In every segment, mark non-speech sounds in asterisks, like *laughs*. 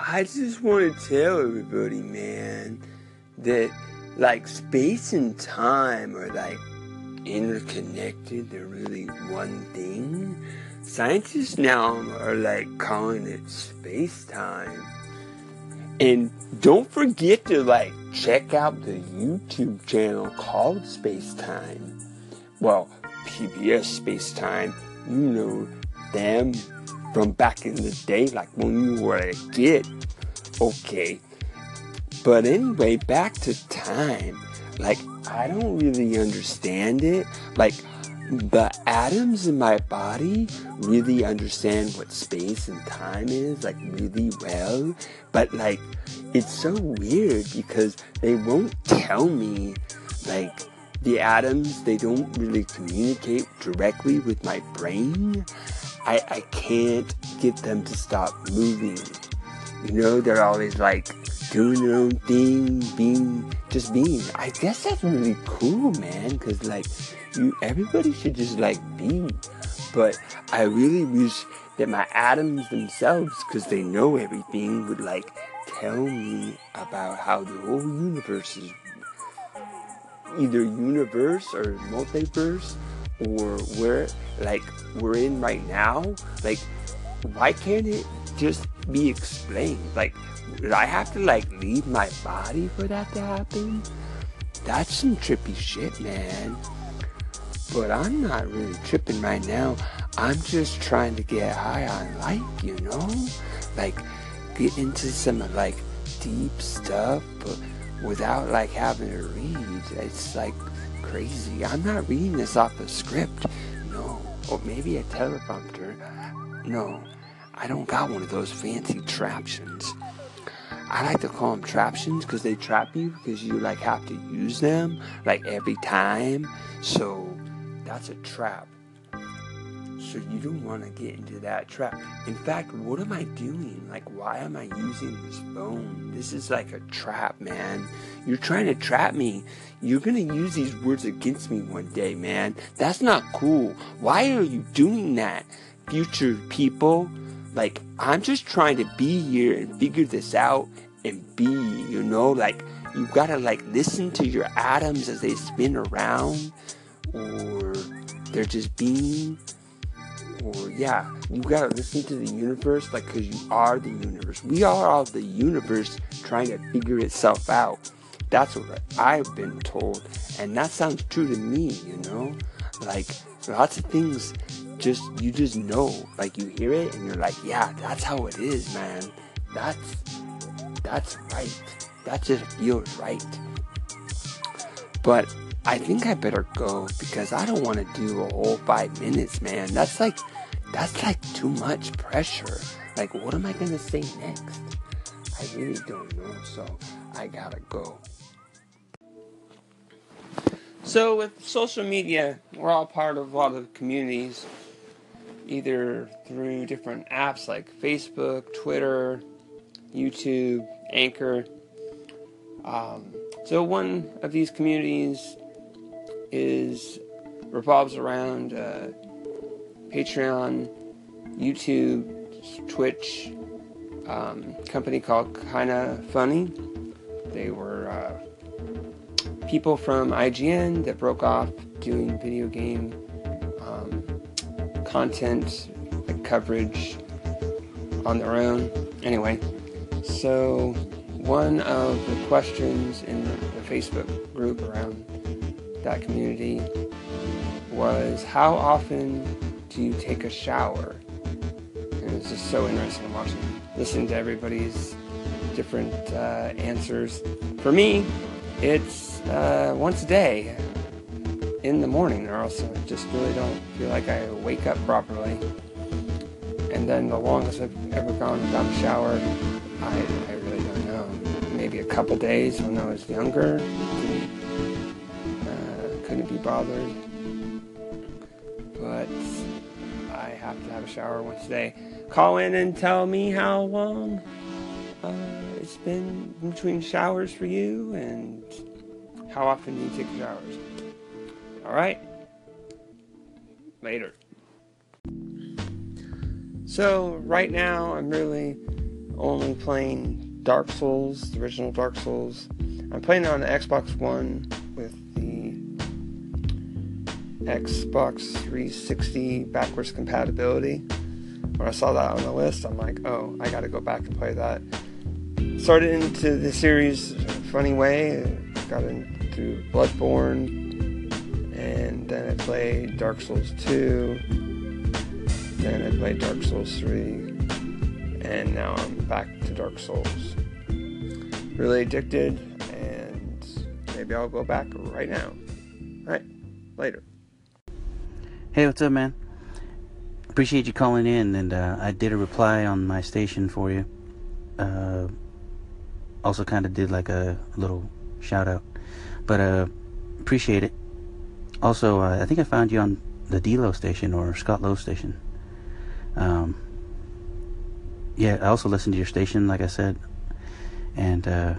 I just want to tell everybody, man, that like space and time are like interconnected. They're really one thing. Scientists now are like calling it space time. And don't forget to like check out the YouTube channel called Space Time. Well, PBS Space Time, you know them from back in the day, like when you were a kid. Okay. But anyway, back to time. Like, I don't really understand it. Like, the atoms in my body really understand what space and time is, like, really well. But, like, it's so weird because they won't tell me, like, the atoms, they don't really communicate directly with my brain. I, I can't get them to stop moving. You know, they're always like doing their own thing, being just being. I guess that's really cool, man. Cause like you, everybody should just like be. But I really wish that my atoms themselves, cause they know everything, would like tell me about how the whole universe is either universe or multiverse or where like we're in right now like why can't it just be explained like did i have to like leave my body for that to happen that's some trippy shit man but i'm not really tripping right now i'm just trying to get high on life you know like get into some like deep stuff but without like having to read it's like crazy. I'm not reading this off a script. No. Or maybe a teleprompter. No. I don't got one of those fancy traptions. I like to call them traptions because they trap you because you like have to use them like every time. So that's a trap. So you don't want to get into that trap. In fact, what am I doing? Like, why am I using this phone? This is like a trap, man. You're trying to trap me. You're going to use these words against me one day, man. That's not cool. Why are you doing that, future people? Like, I'm just trying to be here and figure this out and be, you know, like, you gotta, like, listen to your atoms as they spin around, or they're just being or yeah, you gotta listen to the universe, like, cause you are the universe. We are all the universe trying to figure itself out. That's what I've been told, and that sounds true to me. You know, like lots of things, just you just know, like you hear it and you're like, yeah, that's how it is, man. That's that's right. That just feels right. But I think I better go because I don't want to do a whole five minutes, man. That's like, that's like too much pressure. Like, what am I going to say next? I really don't know, so I gotta go. So, with social media, we're all part of a lot of communities, either through different apps like Facebook, Twitter, YouTube, Anchor. Um, so, one of these communities is revolves around uh, Patreon, YouTube, Twitch, um, company called Kinda Funny. They were uh, people from IGN that broke off doing video game um, content like coverage on their own. Anyway, so one of the questions in the, the Facebook group around that community was how often do you take a shower? And it's just so interesting watching, listening to everybody's different uh, answers. For me, it's uh, once a day in the morning, or else I just really don't feel like I wake up properly. And then the longest I've ever gone without a shower, I, I really don't know. Maybe a couple days when I was younger bothered. But I have to have a shower once a day. Call in and tell me how long uh, it's been between showers for you and how often you take showers. All right. Later. So right now I'm really only playing Dark Souls, the original Dark Souls. I'm playing on the Xbox One Xbox 360 backwards compatibility. When I saw that on the list, I'm like, oh, I gotta go back and play that. Started into the series funny way, got into Bloodborne, and then I played Dark Souls 2, then I played Dark Souls 3, and now I'm back to Dark Souls. Really addicted, and maybe I'll go back right now. Alright, later. Hey, what's up, man? Appreciate you calling in, and uh, I did a reply on my station for you. Uh, also, kind of did like a little shout out, but uh, appreciate it. Also, uh, I think I found you on the D-Lo station or Scott Lowe station. Um, yeah, I also listened to your station, like I said, and uh,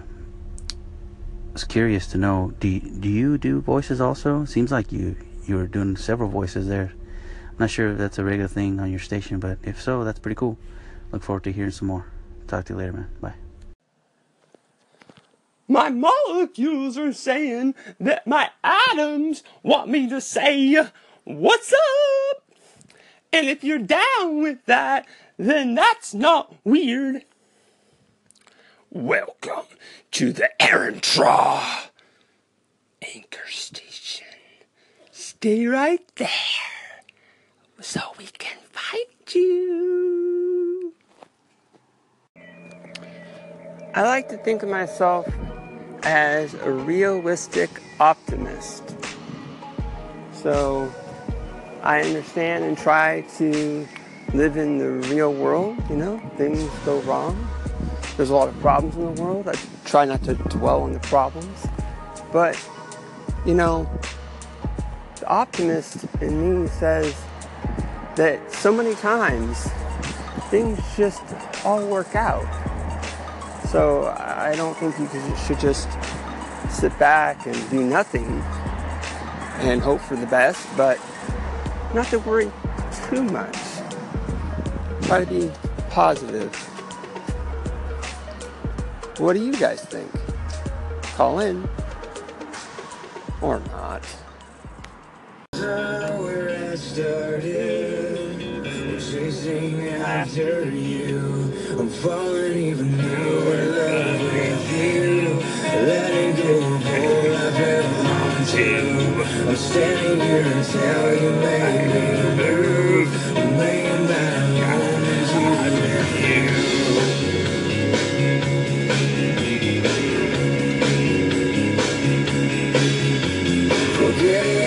was curious to know do do you do voices also? Seems like you you were doing several voices there. I'm not sure if that's a regular thing on your station, but if so, that's pretty cool. Look forward to hearing some more. Talk to you later, man. Bye. My molecules are saying that my atoms want me to say, What's up? And if you're down with that, then that's not weird. Welcome to the Aaron Traw Anchor Station. Stay right there so we can find you. I like to think of myself as a realistic optimist. So I understand and try to live in the real world, you know, things go wrong. There's a lot of problems in the world. I try not to dwell on the problems. But, you know, optimist in me says that so many times things just all work out. So I don't think you should just sit back and do nothing and hope for the best, but not to worry too much. Try to be positive. What do you guys think? Call in or not. Started, chasing after you. I'm falling even though I love with you. Letting go of all I've ever wanted. I'm standing here until you make me move. I'm laying back home and you with you. Forgetting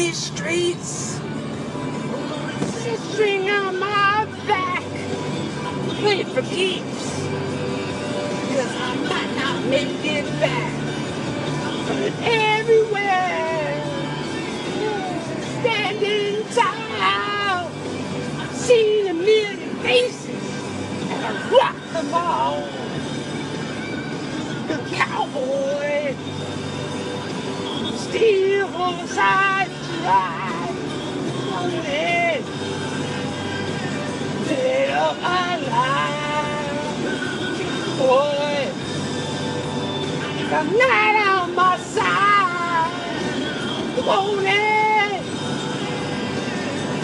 these streets, string on my back, play it for keeps. Cause I might not make it back. But everywhere, standing tall, I've seen a million faces, and I rock them all. The cowboy, still on light. Boy, the night on my side. Won't it?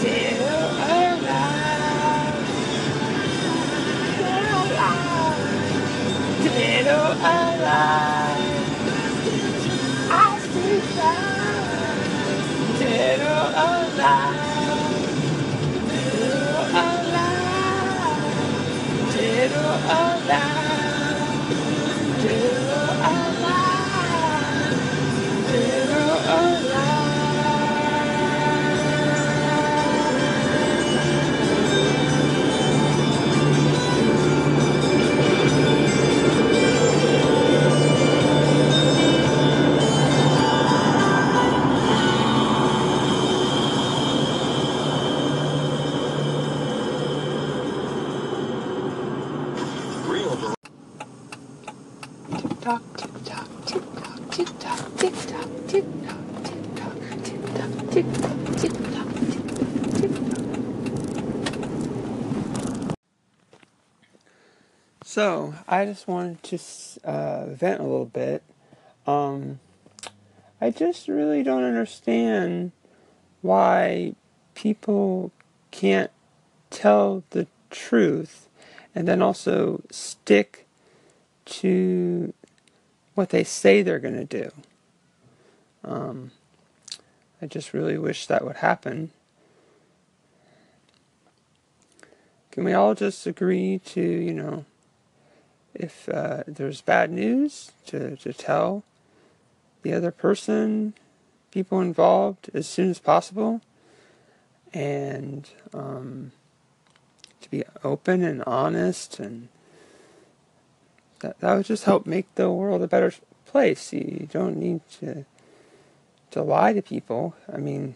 Till alive. Till alive. I see that middle of life, middle of life, middle of life. So I just wanted to uh, vent a little bit. Um, I just really don't understand why people can't tell the truth and then also stick to what they say they're going to do. Um, I just really wish that would happen. Can we all just agree to, you know, if uh, there's bad news, to, to tell the other person, people involved, as soon as possible? And um, to be open and honest and that, that would just help make the world a better place. You don't need to to lie to people. I mean,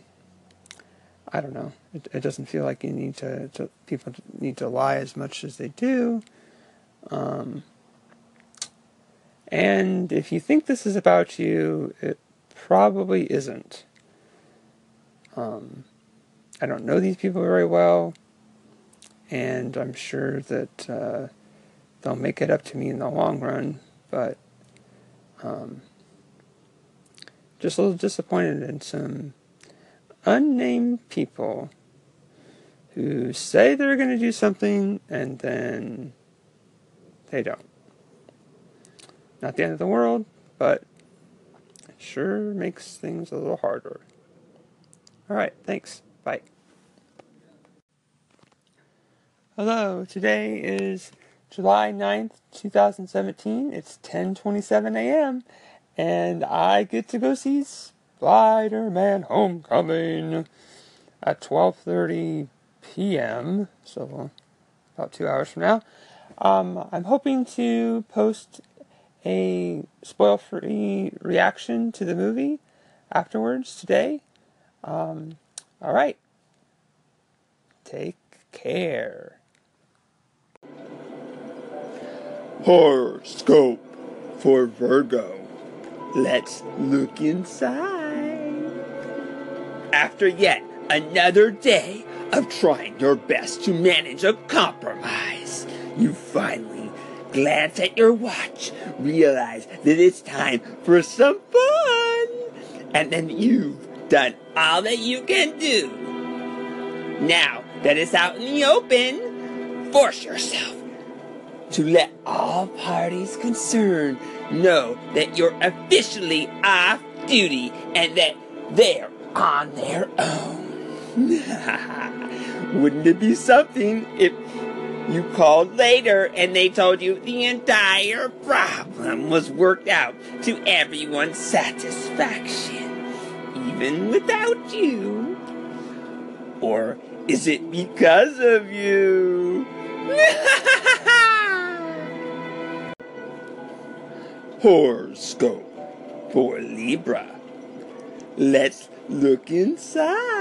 I don't know. It, it doesn't feel like you need to, to people need to lie as much as they do. Um, and if you think this is about you, it probably isn't. Um, I don't know these people very well, and I'm sure that uh, they'll make it up to me in the long run, but um, just a little disappointed in some unnamed people who say they're going to do something and then they don't. Not the end of the world, but it sure makes things a little harder. All right, thanks. Bye. Hello, today is July 9th, 2017. It's 10:27 a.m. and I get to go see Spider-Man Homecoming at 12:30 p.m. So about 2 hours from now. Um, I'm hoping to post a spoil-free reaction to the movie afterwards today. Um, all right. Take care. Horoscope for Virgo. Let's look inside. After yet another day of trying your best to manage a compromise, you finally glance at your watch, realize that it's time for some fun, and then you've done all that you can do. Now that it's out in the open, force yourself to let all parties concerned know that you're officially off duty and that they're on their own. *laughs* Wouldn't it be something if You called later and they told you the entire problem was worked out to everyone's satisfaction, even without you. Or is it because of you? *laughs* Horoscope for Libra. Let's look inside.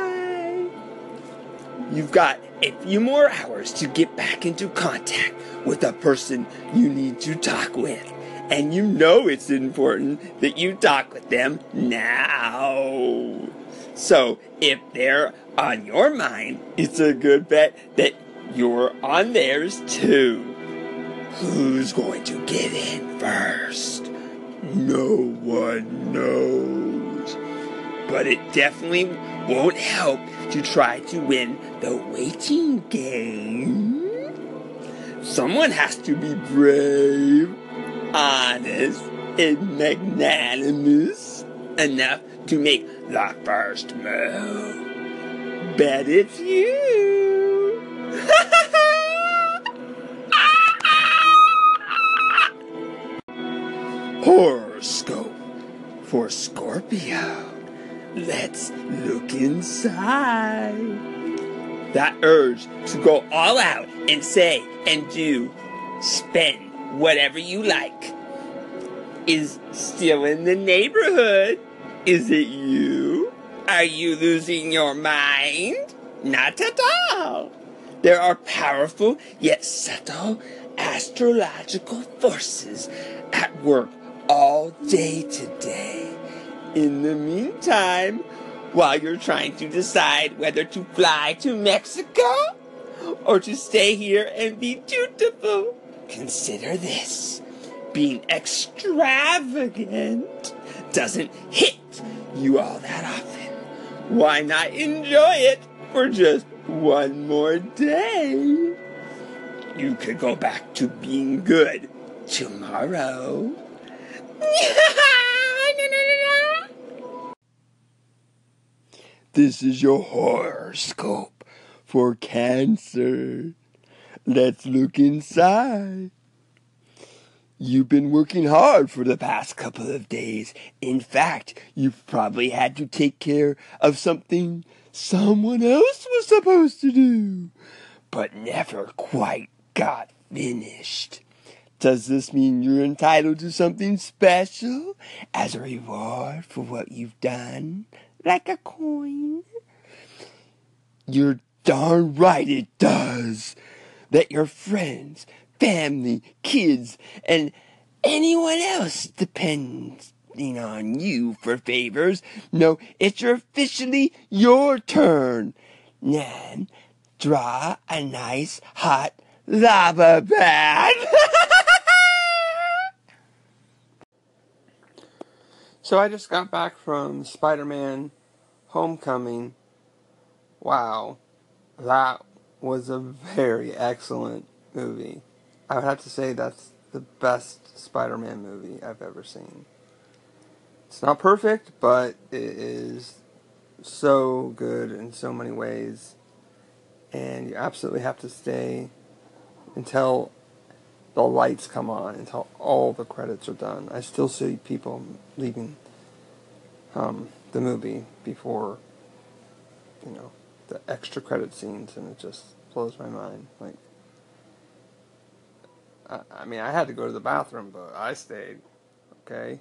You've got a few more hours to get back into contact with a person you need to talk with. And you know it's important that you talk with them now. So if they're on your mind, it's a good bet that you're on theirs too. Who's going to get in first? No one knows. But it definitely won't help to try to win the waiting game. Someone has to be brave, honest, and magnanimous enough to make the first move. Bet it's you. *laughs* Horoscope for Scorpio. Let's look inside. That urge to go all out and say and do, spend whatever you like, is still in the neighborhood. Is it you? Are you losing your mind? Not at all. There are powerful yet subtle astrological forces at work all day today. In the meantime, while you're trying to decide whether to fly to Mexico or to stay here and be dutiful, consider this. Being extravagant doesn't hit you all that often. Why not enjoy it for just one more day? You could go back to being good tomorrow. *laughs* This is your horoscope for Cancer. Let's look inside. You've been working hard for the past couple of days. In fact, you've probably had to take care of something someone else was supposed to do, but never quite got finished. Does this mean you're entitled to something special as a reward for what you've done? Like a coin? You're darn right it does. That your friends, family, kids, and anyone else depending on you for favors No, it's officially your turn. Nan, draw a nice hot lava bath. *laughs* So I just got back from Spider Man Homecoming. Wow, that was a very excellent movie. I would have to say that's the best Spider Man movie I've ever seen. It's not perfect, but it is so good in so many ways. And you absolutely have to stay until the lights come on until all the credits are done. I still see people leaving um, the movie before, you know, the extra credit scenes, and it just blows my mind. Like, I, I mean, I had to go to the bathroom, but I stayed. Okay.